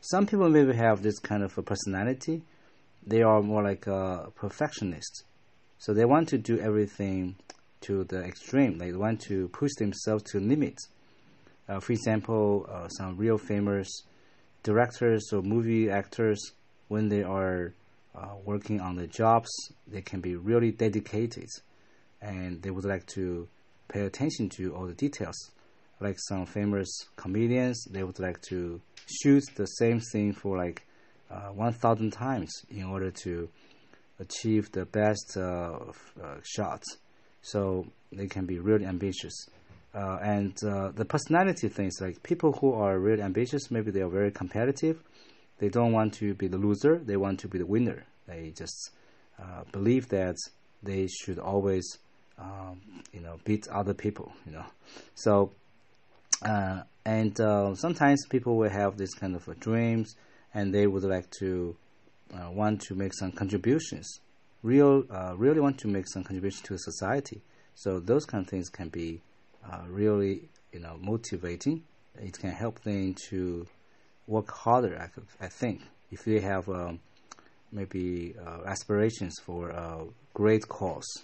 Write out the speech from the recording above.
some people maybe have this kind of a personality. They are more like a perfectionist, so they want to do everything to the extreme. They want to push themselves to limits. Uh, for example, uh, some real famous directors or movie actors, when they are uh, working on the jobs, they can be really dedicated, and they would like to pay attention to all the details. Like some famous comedians, they would like to shoot the same thing for like uh, 1,000 times in order to achieve the best uh, uh, shots. So they can be really ambitious. Uh, and uh, the personality things, like people who are really ambitious, maybe they are very competitive. They don't want to be the loser, they want to be the winner. They just believe that they should always, um, you know, beat other people, you know. So, uh, and uh, sometimes people will have this kind of dreams and they would like to uh, want to make some contributions real uh, really want to make some contribution to society. So those kind of things can be uh, really you know motivating. It can help them to work harder. I, I think if they have um, maybe uh, aspirations for a great cause.